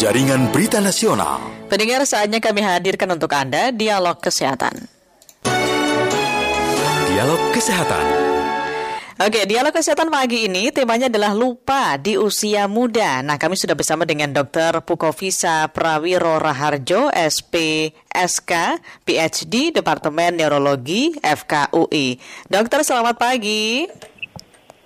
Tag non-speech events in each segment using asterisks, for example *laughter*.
Jaringan Berita Nasional. Pendengar saatnya kami hadirkan untuk Anda Dialog Kesehatan. Dialog Kesehatan. Oke, dialog kesehatan pagi ini temanya adalah lupa di usia muda. Nah, kami sudah bersama dengan Dr. Pukovisa Prawiro Raharjo, SP, SK, PhD, Departemen Neurologi, FKUI. Dokter, selamat pagi.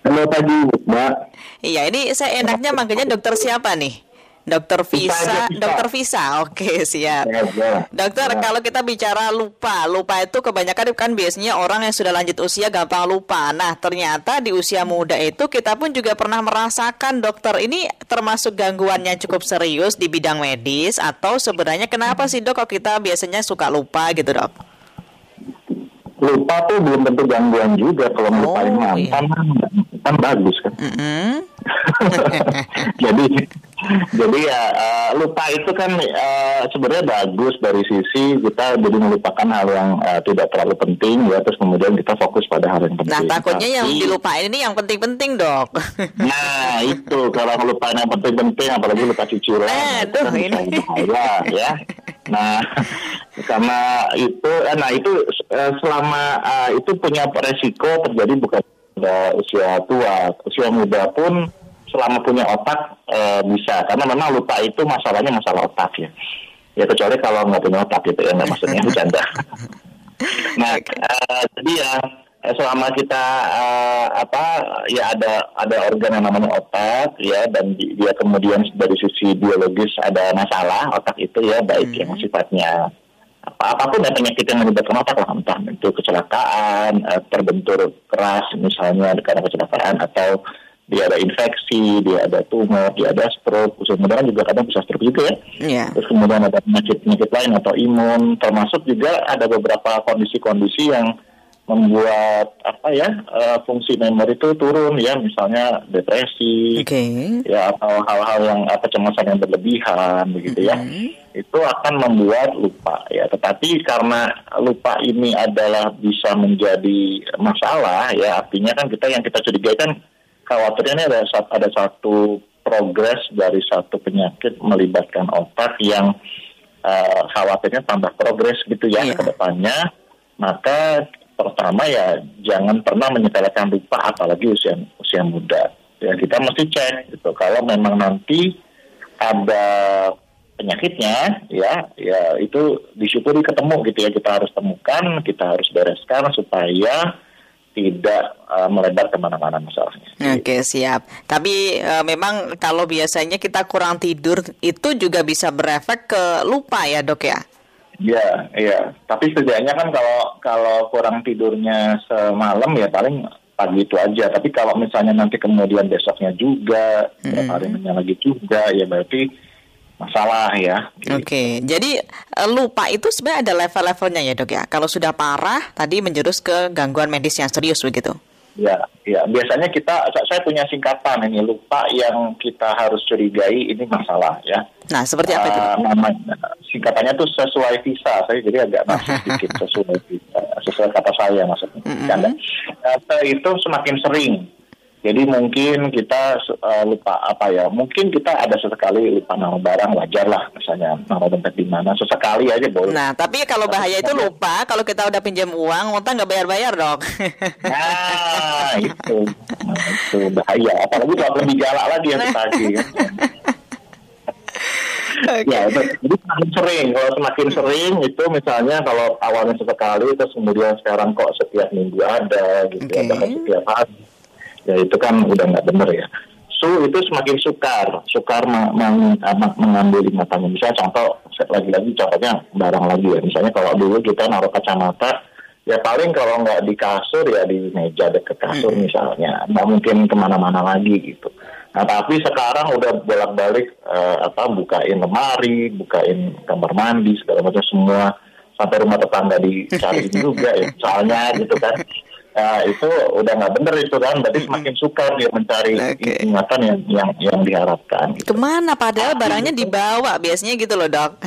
Halo pagi, Mbak. Iya, ini saya enaknya manggilnya dokter siapa nih? Dokter Visa, Dokter *laughs* Visa, oke siap. Ya, ya. Dokter, ya. kalau kita bicara lupa, lupa itu kebanyakan kan biasanya orang yang sudah lanjut usia gampang lupa. Nah, ternyata di usia muda itu kita pun juga pernah merasakan, dokter, ini termasuk gangguan yang cukup serius di bidang medis atau sebenarnya kenapa sih dok kalau kita biasanya suka lupa gitu dok? Lupa tuh belum tentu gangguan juga kalau oh, melupain mantan iya. kan bagus kan. Mm -hmm. *laughs* jadi jadi ya uh, lupa itu kan uh, sebenarnya bagus dari sisi kita jadi melupakan hal yang uh, tidak terlalu penting ya terus kemudian kita fokus pada hal yang penting. Nah takutnya Tapi, yang dilupain ini yang penting-penting dok. nah itu kalau melupain yang penting-penting apalagi lupa cicilan nah, itu kan ini. bahaya ya. Nah karena itu nah itu selama uh, itu punya resiko terjadi bukan pada usia tua usia muda pun selama punya otak e, bisa. Karena memang lupa itu masalahnya masalah otak ya. Ya kecuali kalau nggak punya otak gitu ya. Nggak maksudnya *laughs* bercanda. Nah e, jadi ya eh, selama kita uh, apa ya ada ada organ yang namanya otak ya dan dia kemudian dari sisi biologis ada masalah otak itu ya baik hmm. yang sifatnya apa apa pun ya penyakit yang menyebabkan otak lah. Entah itu kecelakaan terbentur keras misalnya karena kecelakaan atau dia ada infeksi, dia ada tumor, dia ada stroke, kemudian juga kadang bisa stroke juga ya. Yeah. Terus kemudian ada penyakit-penyakit lain atau imun, termasuk juga ada beberapa kondisi-kondisi yang membuat apa ya uh, fungsi memori itu turun ya misalnya depresi okay. ya atau hal-hal yang apa cemasan yang berlebihan begitu ya mm-hmm. itu akan membuat lupa ya tetapi karena lupa ini adalah bisa menjadi masalah ya artinya kan kita yang kita curigai kan khawatirnya ini ada ada satu progres dari satu penyakit melibatkan otak yang uh, khawatirnya tambah progres gitu ya yeah. ke depannya. Maka pertama ya jangan pernah menyepelekan lupa apalagi usia usia muda. Ya kita mesti cek gitu. Kalau memang nanti ada penyakitnya ya ya itu disyukuri ketemu gitu ya. Kita harus temukan kita harus bereskan supaya tidak uh, melebar ke mana-mana masalahnya. Oke siap. Tapi uh, memang kalau biasanya kita kurang tidur itu juga bisa berefek ke lupa ya dok ya? Iya, iya. Tapi setidaknya kan kalau kalau kurang tidurnya semalam ya paling pagi itu aja. Tapi kalau misalnya nanti kemudian besoknya juga, hmm. harinya lagi juga, ya berarti masalah ya. Oke, okay. jadi eh, lupa itu sebenarnya ada level-levelnya ya dok ya. Kalau sudah parah, tadi menjurus ke gangguan medis yang serius begitu. Ya, ya. Biasanya kita, saya punya singkatan ini lupa yang kita harus curigai ini masalah ya. Nah, seperti apa itu? Uh, namanya, singkatannya itu sesuai visa. Saya jadi agak masuk *laughs* sedikit sesuai visa, sesuai kata saya maksudnya. Mm -hmm. uh, itu semakin sering jadi mungkin kita uh, lupa apa ya? Mungkin kita ada sesekali lupa nama barang wajar lah, misalnya nama dompet di mana. Sesekali aja boleh. Nah, tapi kalau bahaya itu lupa, kalau kita udah pinjam uang, utang nggak bayar-bayar dong. *laughs* Nah, itu, nah, itu bahaya. Apalagi kalau lebih galak lagi yang tadi. Kan? Okay. Ya, jadi semakin sering. Kalau semakin sering itu misalnya kalau awalnya sesekali, terus kemudian sekarang kok setiap minggu ada, gitu, okay. atau setiap hari ya itu kan udah nggak benar ya. Su itu semakin sukar. Sukar meng, mengambil ingatannya misalnya contoh lagi-lagi contohnya barang lagi ya. Misalnya kalau dulu kita naruh kacamata ya paling kalau nggak di kasur ya di meja dekat kasur hmm. misalnya. Nggak mungkin ke mana-mana lagi gitu. Nah tapi sekarang udah bolak-balik uh, apa bukain lemari bukain kamar mandi segala macam semua. Sampai rumah tetangga dicari *laughs* juga ya soalnya gitu kan Nah, itu udah nggak bener itu kan, berarti semakin suka dia mencari okay. ingatan yang yang yang diharapkan. Gitu. Ke mana padahal barangnya dibawa biasanya gitu loh dok. *laughs*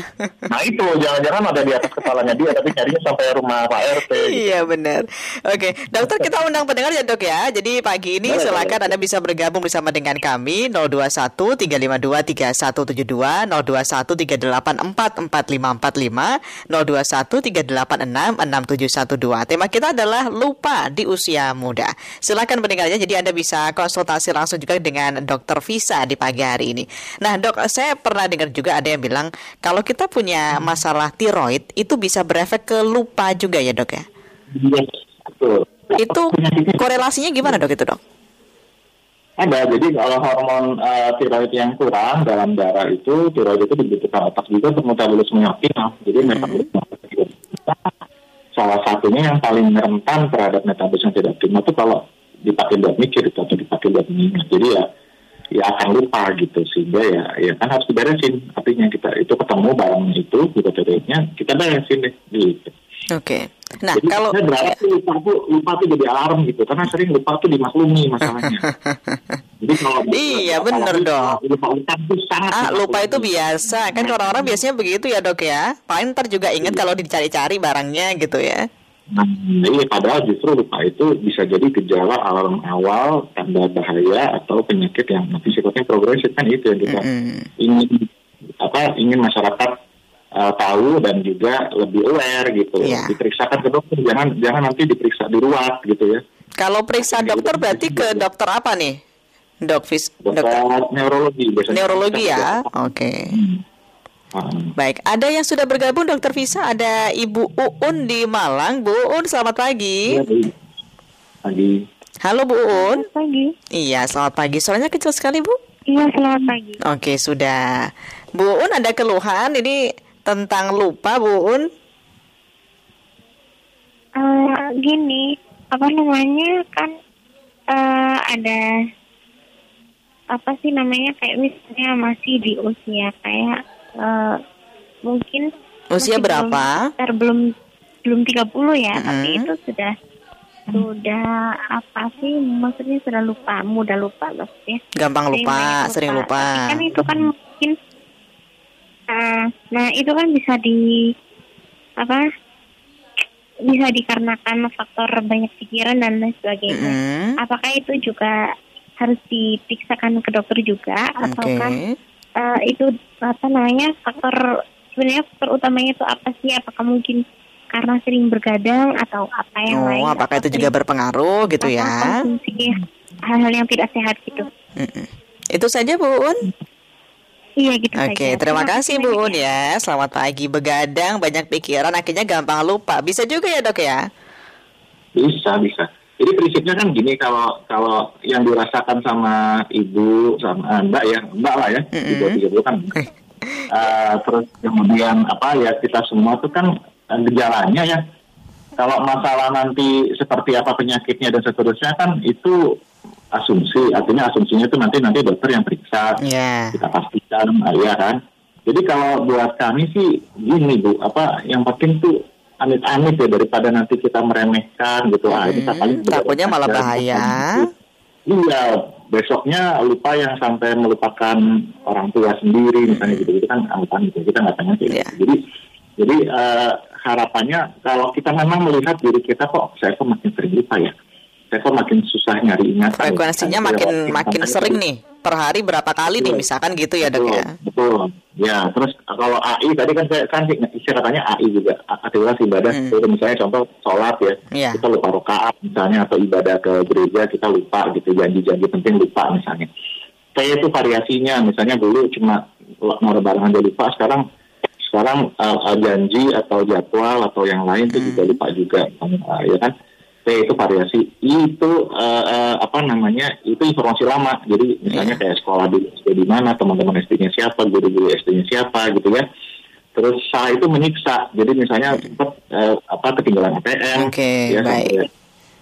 Nah itu jangan-jangan ada di atas kepalanya dia, tapi nyarinya sampai rumah Pak RT. Gitu. Iya benar. Oke, dokter kita undang pendengar ya dok ya. Jadi pagi ini boleh, silakan boleh. anda bisa bergabung bersama dengan kami 021 352 3172 021 384 4545 021 386 6712. Tema kita adalah lupa di usia muda. Silakan pendengarnya, jadi Anda bisa konsultasi langsung juga dengan dokter Visa di pagi hari ini. Nah dok, saya pernah dengar juga ada yang bilang kalau kita punya masalah tiroid itu bisa berefek ke lupa juga ya dok ya? Iya, betul. Itu korelasinya gimana dok itu dok? Ada, jadi kalau hormon uh, tiroid yang kurang dalam darah itu, tiroid itu dibutuhkan otak juga untuk metabolisme optimal. Jadi hmm. metabolisme salah satunya yang paling rentan terhadap metabolisme tidak optimal itu kalau dipakai buat mikir itu atau dipakai buat mengingat. Jadi ya ya akan lupa gitu sehingga ya ya kan harus diberesin artinya kita itu ketemu barang itu kita kita beresin deh gitu. Oke. Okay. Nah, jadi kalau saya berharap ya. lupa tuh lupa tuh jadi alarm gitu karena sering lupa tuh dimaklumi masalahnya. *laughs* jadi kalau Iya, benar dong. Lupa utang tuh sangat Ah, lupa itu biasa. Kan orang-orang biasanya begitu ya, Dok ya. Paling ntar juga ingat iya. kalau dicari-cari barangnya gitu ya. Nah, iya padahal justru lupa itu bisa jadi gejala alarm awal tanda bahaya atau penyakit yang nanti sifatnya progresif kan itu yang kita mm -hmm. ingin apa ingin masyarakat uh, tahu dan juga lebih aware gitu. Yeah. Diperiksakan ke dokter, jangan jangan nanti diperiksa di ruang gitu ya. Kalau periksa dokter berarti ke dokter apa nih? Dok, fis, dokter, dokter neurologi biasanya. Neurologi ya, oke. Okay. Hmm. Hmm. Baik, ada yang sudah bergabung dokter Visa, ada Ibu Uun di Malang. Bu Uun, selamat pagi. Iya, pagi. Halo Bu Uun. Selamat pagi. Iya, selamat pagi. Suaranya kecil sekali Bu. Iya, selamat pagi. Oke, sudah. Bu Uun ada keluhan, ini tentang lupa, Bu Un? Uh, gini, apa namanya kan uh, ada apa sih namanya kayak misalnya masih di usia kayak uh, mungkin usia berapa? Belum, belum tiga puluh ya, mm -hmm. tapi itu sudah sudah apa sih maksudnya sudah lupa mudah lupa maksudnya gampang lupa sering lupa, sering lupa. kan itu kan mungkin Nah, nah itu kan bisa di apa? Bisa dikarenakan faktor banyak pikiran dan lain sebagainya. Mm. Apakah itu juga harus diperiksakan ke dokter juga, okay. ataukah uh, itu apa namanya faktor sebenarnya faktor utamanya itu apa sih? Apakah mungkin karena sering bergadang atau apa yang oh, lain? Apakah itu juga berpengaruh gitu ya? hal-hal yang tidak sehat gitu. Mm -mm. Itu saja Bu Un. Iya gitu Oke, okay, terima kasih Bu Un ya. Selamat pagi. Begadang, banyak pikiran, akhirnya gampang lupa. Bisa juga ya dok ya? Bisa, bisa. Jadi prinsipnya kan gini kalau kalau yang dirasakan sama ibu sama mbak ya mbak lah ya mm -hmm. ibu kan *laughs* uh, terus kemudian apa ya kita semua tuh kan eh, gejalanya ya kalau masalah nanti seperti apa penyakitnya dan seterusnya kan itu asumsi artinya asumsinya itu nanti nanti dokter yang periksa yeah. kita pastikan ya kan? Jadi kalau buat kami sih gini bu apa yang penting tuh amit-amit ya daripada nanti kita meremehkan gitu. Ah ini hmm, takutnya malah bahaya. iya besoknya lupa yang sampai melupakan orang tua sendiri misalnya gitu itu kan anggapan gitu kita nggak tanya sih yeah. jadi jadi uh, harapannya kalau kita memang melihat diri kita kok saya kok makin sering lupa ya saya kok makin susah nyari ingat. Frekuensinya makin makin sering nih. Per hari berapa kali nih misalkan gitu ya dok ya? Betul. Ya terus kalau AI tadi kan saya kan katanya AI juga aktivitas ibadah. Hmm. Itu misalnya contoh sholat ya, yeah. kita lupa rokaat misalnya atau ibadah ke gereja kita lupa gitu janji-janji penting lupa misalnya. Kayak itu variasinya misalnya dulu cuma mau lebaran aja lupa sekarang sekarang uh, janji atau jadwal atau yang lain itu hmm. juga lupa juga uh, ya kan itu variasi itu uh, uh, apa namanya itu informasi lama jadi misalnya yeah. kayak sekolah di SD di mana teman-teman SD-nya siapa guru-guru SD-nya siapa gitu ya terus salah itu menyiksa jadi misalnya sempat uh, apa ketinggalan ATM okay, ya baik.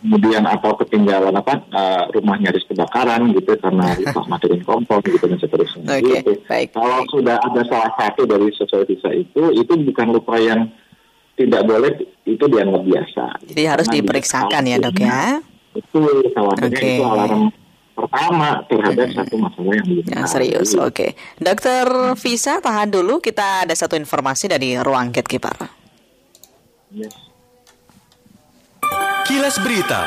kemudian atau ketinggalan apa uh, rumah nyaris kebakaran gitu karena *laughs* lupa matiin kompor gitu dan seterusnya okay, gitu. baik, kalau baik. sudah ada salah satu dari sesuai visa itu itu bukan lupa yang tidak boleh itu dianggap biasa. Jadi harus Karena diperiksakan ya dok ya. Itu khawatirnya okay. itu alarm pertama terhadap hmm. satu masalah yang, yang serius. Oke, okay. Dokter Visa tahan dulu. Kita ada satu informasi dari ruang gatekeeper. Yes. Kilas Berita.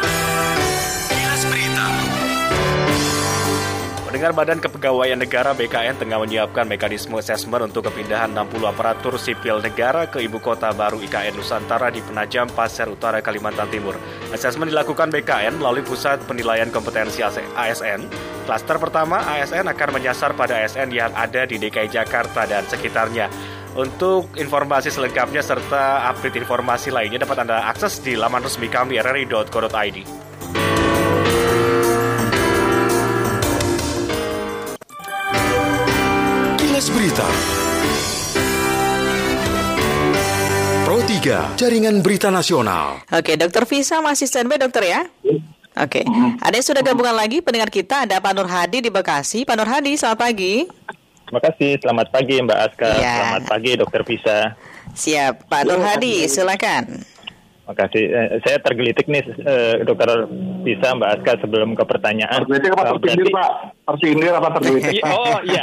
Pendengar Badan Kepegawaian Negara BKN tengah menyiapkan mekanisme asesmen untuk kepindahan 60 aparatur sipil negara ke ibu kota baru IKN Nusantara di Penajam, Pasir Utara, Kalimantan Timur. Asesmen dilakukan BKN melalui Pusat Penilaian Kompetensi ASN. Klaster pertama, ASN akan menyasar pada ASN yang ada di DKI Jakarta dan sekitarnya. Untuk informasi selengkapnya serta update informasi lainnya dapat Anda akses di laman resmi kami rri.co.id. Berita. Pro 3, Jaringan Berita Nasional. Oke, Dokter Visa masih standby dokter ya? Oke, ada yang sudah gabungan lagi pendengar kita, ada Pak Nur Hadi di Bekasi. Pak Nur Hadi, selamat pagi. Terima kasih, selamat pagi Mbak Aska. Ya. Selamat pagi Dokter Visa. Siap, Pak Nur Hadi, silakan. Makasih. Eh, saya tergelitik nih, eh, dokter bisa Mbak Aska sebelum ke pertanyaan. Tergelitik apa tersindir, Pak? Tersindir apa tergelitik? oh iya,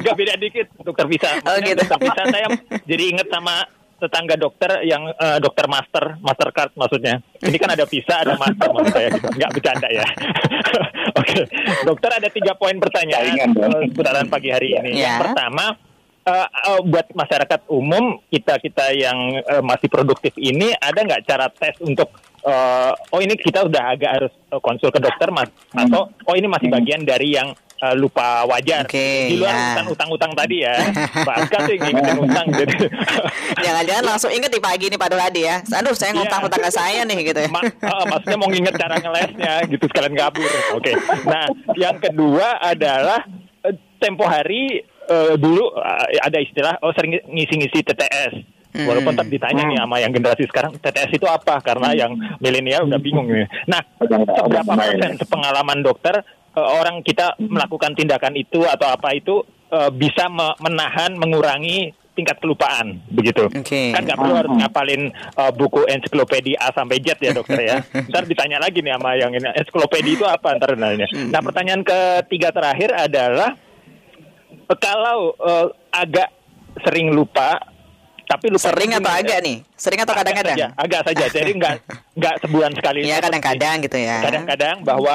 agak beda dikit, dokter bisa. Oh gitu. Dokter bisa saya jadi inget sama tetangga dokter yang uh, dokter master, mastercard maksudnya. Ini kan ada visa, ada master maksud saya. Gitu. Nggak bercanda ya. *laughs* Oke, okay. dokter ada tiga poin pertanyaan uh, pagi hari ini. Yeah. Yang pertama, uh, uh, buat masyarakat umum kita kita yang uh, masih produktif ini ada nggak cara tes untuk uh, oh ini kita udah agak harus konsul ke dokter mas. Hmm. atau oh ini masih bagian dari yang uh, lupa wajar. Okay, di luar ya. utang utang-utang tadi ya. *laughs* Pak Aska sih ngingetin utang jadi *laughs* jangan-jangan langsung inget di pagi ini Pak Duradi ya. Aduh saya ngutang utang ke saya nih gitu ya. Ma uh, maksudnya mau nginget cara ngelesnya gitu sekalian kabur. Oke. Okay. nah yang kedua adalah tempo hari uh, dulu uh, ada istilah oh sering ngisi-ngisi TTS. Hmm. Walaupun tetap ditanya nih sama yang generasi sekarang TTS itu apa karena hmm. yang milenial udah bingung nih. Nah, seberapa persen pengalaman dokter uh, orang kita melakukan tindakan itu atau apa itu uh, bisa me menahan mengurangi tingkat kelupaan begitu. Okay. Kan nggak perlu harus ngapalin uh, buku ensiklopedia A sampai Z ya dokter ya. *laughs* Ntar ditanya lagi nih sama yang ini ensiklopedia itu apa ntar nanya. Nah pertanyaan ketiga terakhir adalah kalau uh, agak sering lupa tapi lupa sering atau agak nih? Sering atau kadang-kadang? agak, agak saja. *laughs* Jadi nggak nggak sebulan sekali ya kadang-kadang gitu ya. Kadang-kadang bahwa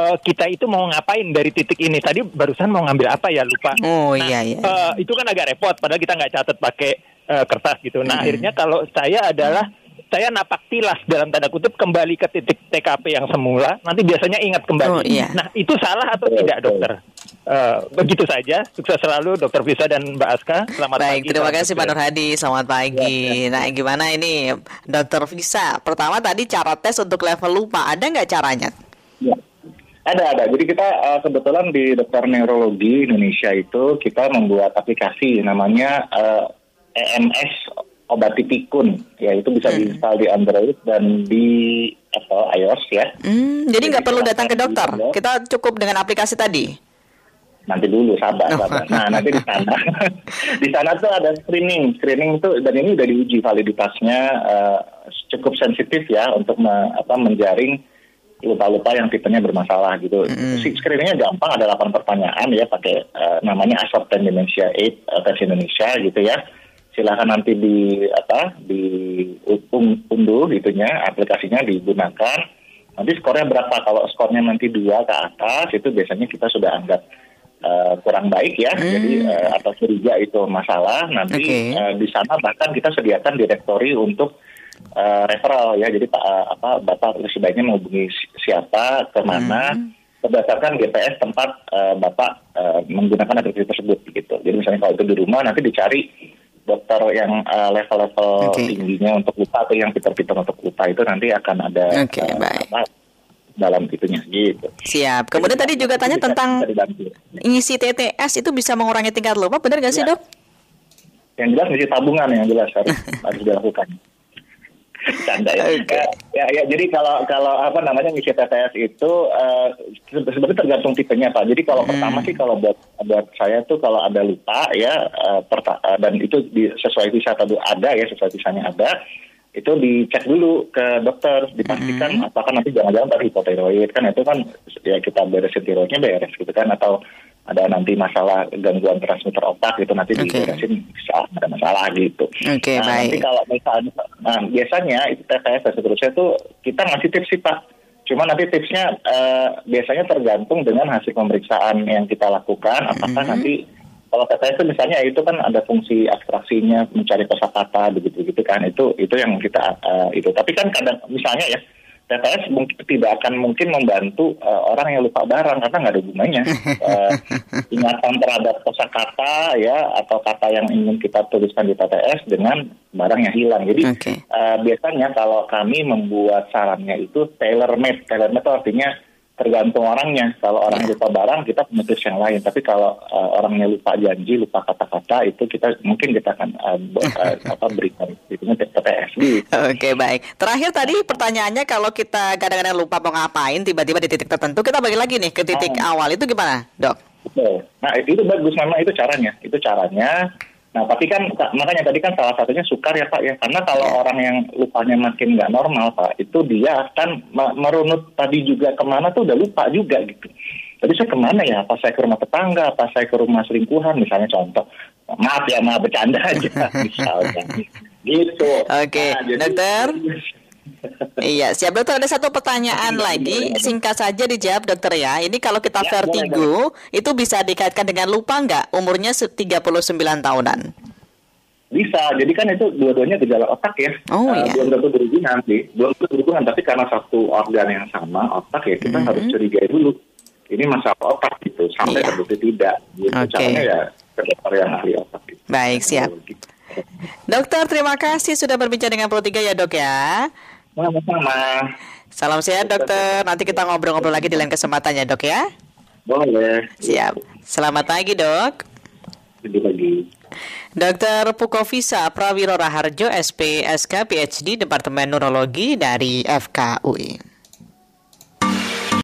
uh, kita itu mau ngapain dari titik ini. Tadi barusan mau ngambil apa ya? Lupa. Oh nah, iya iya. uh, itu kan agak repot. Padahal kita nggak catat pakai uh, kertas gitu. Nah hmm. akhirnya kalau saya adalah saya napak tilas dalam tanda kutip kembali ke titik TKP yang semula, nanti biasanya ingat kembali. Oh, iya. Nah, itu salah atau tidak, dokter? Uh, begitu saja. Sukses selalu, dokter Visa dan Mbak Aska. Selamat Baik, pagi. terima kasih Pak Nur Hadi. Selamat pagi. Ya, ya. Nah, gimana ini, dokter Visa? Pertama tadi cara tes untuk level lupa, ada nggak caranya? Ya. Ada, ada. Jadi kita uh, kebetulan di dokter neurologi Indonesia itu kita membuat aplikasi namanya uh, eh, EMS obat tipikun ya itu bisa hmm. diinstal di Android dan di Apple iOS ya. Hmm, jadi nggak perlu datang ke dokter, kita cukup dengan aplikasi tadi. Nanti dulu sabar, oh. sabar. Nah nanti di sana, *laughs* di sana tuh ada screening, screening itu dan ini udah diuji validitasnya uh, cukup sensitif ya untuk me, apa, menjaring lupa-lupa yang tipenya bermasalah gitu. Mm -hmm. Screeningnya gampang, ada 8 pertanyaan ya pakai uh, namanya Assorted Dementia 8 uh, versi Indonesia gitu ya silahkan nanti di apa di unduh gitunya aplikasinya digunakan. Nanti skornya berapa? Kalau skornya nanti dua ke atas itu biasanya kita sudah anggap uh, kurang baik ya. Hmm. jadi uh, atau curiga itu masalah. Nanti okay. uh, di sana bahkan kita sediakan direktori untuk uh, referral ya. Jadi pak uh, apa bapak sebaiknya menghubungi siapa ke mana. Hmm. Berdasarkan GPS tempat uh, bapak uh, menggunakan aplikasi tersebut gitu. Jadi misalnya kalau itu di rumah nanti dicari dokter yang uh, level-level okay. tingginya untuk lupa atau yang pintar-pintar untuk lupa itu nanti akan ada okay, uh, baik. Apa, dalam itunya gitu. Siap. Kemudian Jadi, tadi juga tanya tentang ngisi TTS itu bisa mengurangi tingkat lupa, benar nggak sih ya. dok? Yang jelas ngisi tabungan yang jelas harus *laughs* harus dilakukan. Canda ya. Okay. ya. Ya, jadi kalau kalau apa namanya ngisi TTS itu uh, sebenarnya tergantung tipenya Pak. Jadi kalau hmm. pertama sih kalau buat buat saya tuh kalau ada lupa ya uh, perta dan itu di, sesuai visa atau ada ya sesuai visanya ada itu dicek dulu ke dokter dipastikan hmm. apakah nanti jangan-jangan tadi hipotiroid kan itu kan ya kita beresin tiroidnya beres gitu kan atau ada nanti masalah gangguan transmitter otak gitu nanti okay. diberesin bisa ada masalah gitu. Okay, nah, baik. nanti kalau misalnya nah, biasanya itu TPS dan seterusnya tuh kita ngasih tips sih Pak. Cuma nanti tipsnya uh, biasanya tergantung dengan hasil pemeriksaan yang kita lakukan apakah mm -hmm. nanti kalau TPS itu misalnya itu kan ada fungsi abstraksinya mencari kosakata begitu gitu kan itu itu yang kita uh, itu tapi kan kadang misalnya ya TTS mungkin tidak akan mungkin membantu uh, orang yang lupa barang karena nggak ada gunanya uh, *laughs* ingatan terhadap kosakata ya atau kata yang ingin kita tuliskan di TTS dengan barang yang hilang. Jadi okay. uh, biasanya kalau kami membuat sarannya itu tailor made, tailor made itu artinya tergantung orangnya. Kalau orang yeah. lupa barang, kita tips yang lain. Tapi kalau uh, orangnya lupa janji, lupa kata-kata, itu kita mungkin kita akan uh, uh, *laughs* apa berikan itu. Oke okay, baik. Terakhir tadi pertanyaannya kalau kita kadang-kadang lupa mau ngapain, tiba-tiba di titik tertentu, kita balik lagi nih ke titik oh. awal itu gimana, dok? Betul. Nah itu bagus memang itu caranya. Itu caranya Nah, tapi kan makanya tadi kan salah satunya sukar ya Pak ya, karena kalau yeah. orang yang lupanya makin nggak normal Pak, itu dia akan merunut tadi juga ke mana tuh udah lupa juga gitu. Jadi saya ke mana ya? Apa saya ke rumah tetangga? Apa saya ke rumah selingkuhan? Misalnya contoh. Maaf ya, maaf bercanda aja *laughs* misalnya. gitu. Oke, okay. nah, dokter. *laughs* iya, siap dokter. Ada satu pertanyaan lagi, singkat saja dijawab dokter ya. Ini kalau kita ya, vertigo, boleh, itu bisa dikaitkan dengan lupa nggak? Umurnya 39 tahunan. Bisa, jadi kan itu dua-duanya gejala otak ya. Oh uh, iya. Belum tentu berhubungan sih, belum tentu berhubungan. Tapi karena satu organ yang sama, otak ya kita mm -hmm. harus curigai dulu. Ini masalah otak gitu, sampai iya. terbukti tidak. Gitu. Okay. Caranya ya ke dokter yang ahli otak. Gitu. Baik, siap. Dokter, terima kasih sudah berbincang dengan Pro 3 ya dok ya. Sama-sama. Salam sehat dokter. Nanti kita ngobrol-ngobrol lagi di lain kesempatan ya dok ya. Boleh. Siap. Selamat pagi dok. Selamat pagi. Dr. Pukovisa Prawiro Raharjo, SP, SK, PhD, Departemen Neurologi dari FKUI.